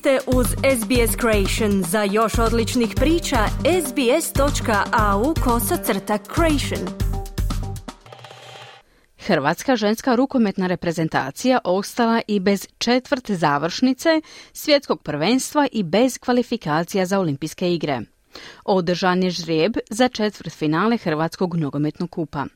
ste uz SBS Creation. Za još odličnih priča, sbs.au kosacrta creation. Hrvatska ženska rukometna reprezentacija ostala i bez četvrt završnice svjetskog prvenstva i bez kvalifikacija za olimpijske igre. Održan je žrijeb za četvrt finale Hrvatskog nogometnog kupa.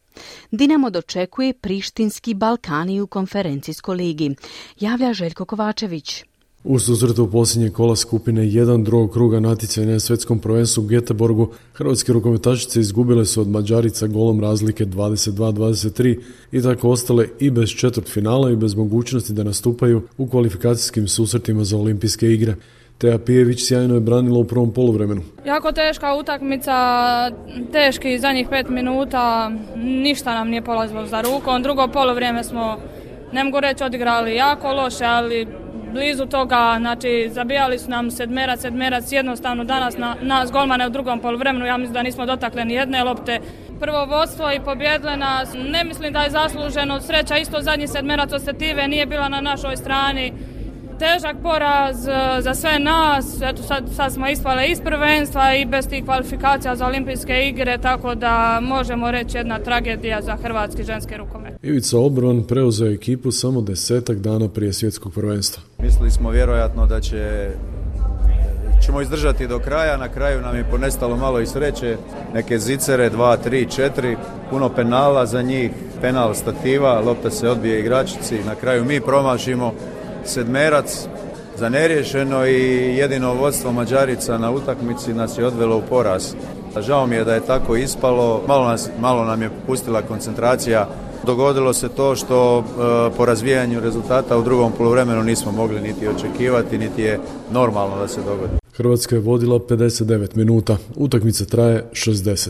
Dinamo dočekuje Prištinski Balkani u konferencijskoj ligi. Javlja Željko Kovačević. U susretu posljednje kola skupine jedan drugog kruga natjecanja na svjetskom prvenstvu u Geteborgu, hrvatske rukometašice izgubile su od Mađarica golom razlike 22-23 i tako ostale i bez četvrt finala i bez mogućnosti da nastupaju u kvalifikacijskim susretima za olimpijske igre. Teja Pijević sjajno je branila u prvom poluvremenu. Jako teška utakmica, teški zadnjih pet minuta, ništa nam nije polazilo za rukom. Drugo polovrijeme smo, ne mogu reći, odigrali jako loše, ali blizu toga, znači zabijali su nam sedmerac, sedmerac, jednostavno danas na, nas golmane u drugom poluvremenu, ja mislim da nismo dotakli ni jedne lopte. Prvo vodstvo i pobjedile nas, ne mislim da je zasluženo, sreća isto zadnji sedmerac osetive nije bila na našoj strani težak poraz e, za sve nas. Eto sad, sad smo ispale iz prvenstva i bez tih kvalifikacija za olimpijske igre, tako da možemo reći jedna tragedija za hrvatski ženski rukomet. Ivica Obron preuzeo ekipu samo desetak dana prije svjetskog prvenstva. Mislili smo vjerojatno da će ćemo izdržati do kraja, na kraju nam je ponestalo malo i sreće, neke zicere, dva, tri, četiri, puno penala za njih, penal stativa, lopta se odbije igračici, na kraju mi promašimo, sedmerac za neriješeno i jedino vodstvo Mađarica na utakmici nas je odvelo u poraz. Žao mi je da je tako ispalo, malo, nas, malo nam je pustila koncentracija. Dogodilo se to što e, po razvijanju rezultata u drugom poluvremenu nismo mogli niti očekivati, niti je normalno da se dogodi. Hrvatska je vodila 59 minuta, utakmica traje 60.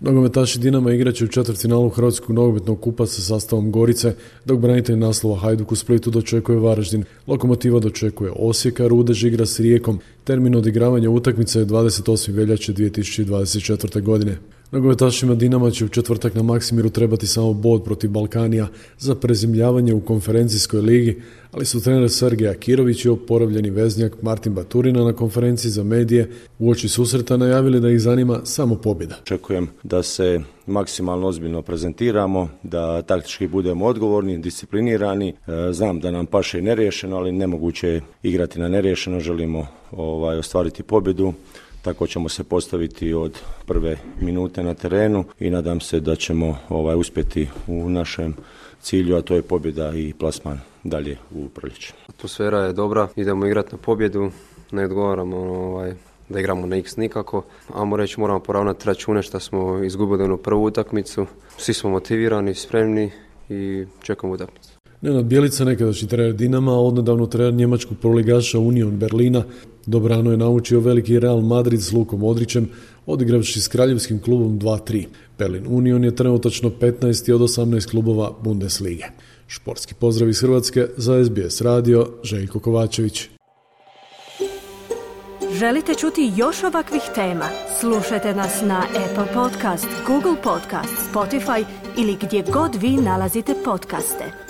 Nogometaši Dinama igraće u četvrtfinalu Hrvatskog nogometnog kupa sa sastavom Gorice, dok branitelj naslova Hajduk u Splitu dočekuje Varaždin. Lokomotiva dočekuje Osijeka, Rudež igra s Rijekom. Termin odigravanja utakmice je 28. veljače 2024. godine. Nogometašima Dinama će u četvrtak na Maksimiru trebati samo bod protiv Balkanija za prezimljavanje u konferencijskoj ligi, ali su trener Sergej Akirović i oporavljeni veznjak Martin Baturina na konferenciji za medije u oči susreta najavili da ih zanima samo pobjeda. Očekujem da se maksimalno ozbiljno prezentiramo, da taktički budemo odgovorni, disciplinirani. E, znam da nam paše i neriješeno, ali nemoguće je igrati na neriješeno, želimo ovaj, ostvariti pobjedu tako ćemo se postaviti od prve minute na terenu i nadam se da ćemo ovaj uspjeti u našem cilju, a to je pobjeda i plasman dalje u proljeće. Atmosfera je dobra, idemo igrati na pobjedu, ne odgovaramo ovaj, da igramo na x nikako. Amo reći moramo poravnati račune što smo izgubili onu prvu utakmicu. Svi smo motivirani, spremni i čekamo utakmicu. Nenad Bjelica, nekadašnji trener Dinama, odnedavno trener njemačkog proligaša Union Berlina, dobrano je naučio veliki Real Madrid s Lukom Odrićem, odigravši s kraljevskim klubom 2-3. Berlin Union je trenutačno 15. od 18 klubova Bundeslige. Športski pozdrav iz Hrvatske za SBS radio, Željko Kovačević. Želite čuti još ovakvih tema? Slušajte nas na Apple Podcast, Google Podcast, Spotify ili gdje god vi nalazite podcaste.